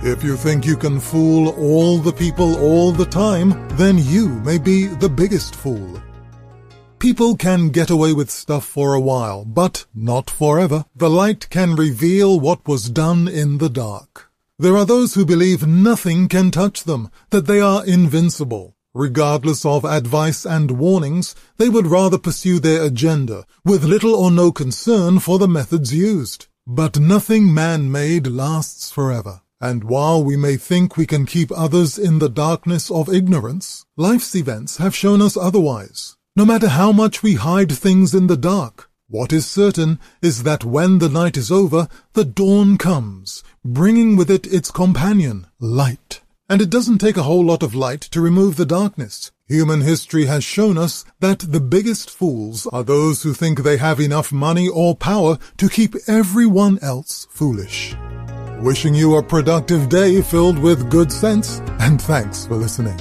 If you think you can fool all the people all the time, then you may be the biggest fool. People can get away with stuff for a while, but not forever. The light can reveal what was done in the dark. There are those who believe nothing can touch them, that they are invincible. Regardless of advice and warnings, they would rather pursue their agenda, with little or no concern for the methods used. But nothing man-made lasts forever. And while we may think we can keep others in the darkness of ignorance, life's events have shown us otherwise. No matter how much we hide things in the dark, what is certain is that when the night is over, the dawn comes, bringing with it its companion, light. And it doesn't take a whole lot of light to remove the darkness. Human history has shown us that the biggest fools are those who think they have enough money or power to keep everyone else foolish. Wishing you a productive day filled with good sense, and thanks for listening.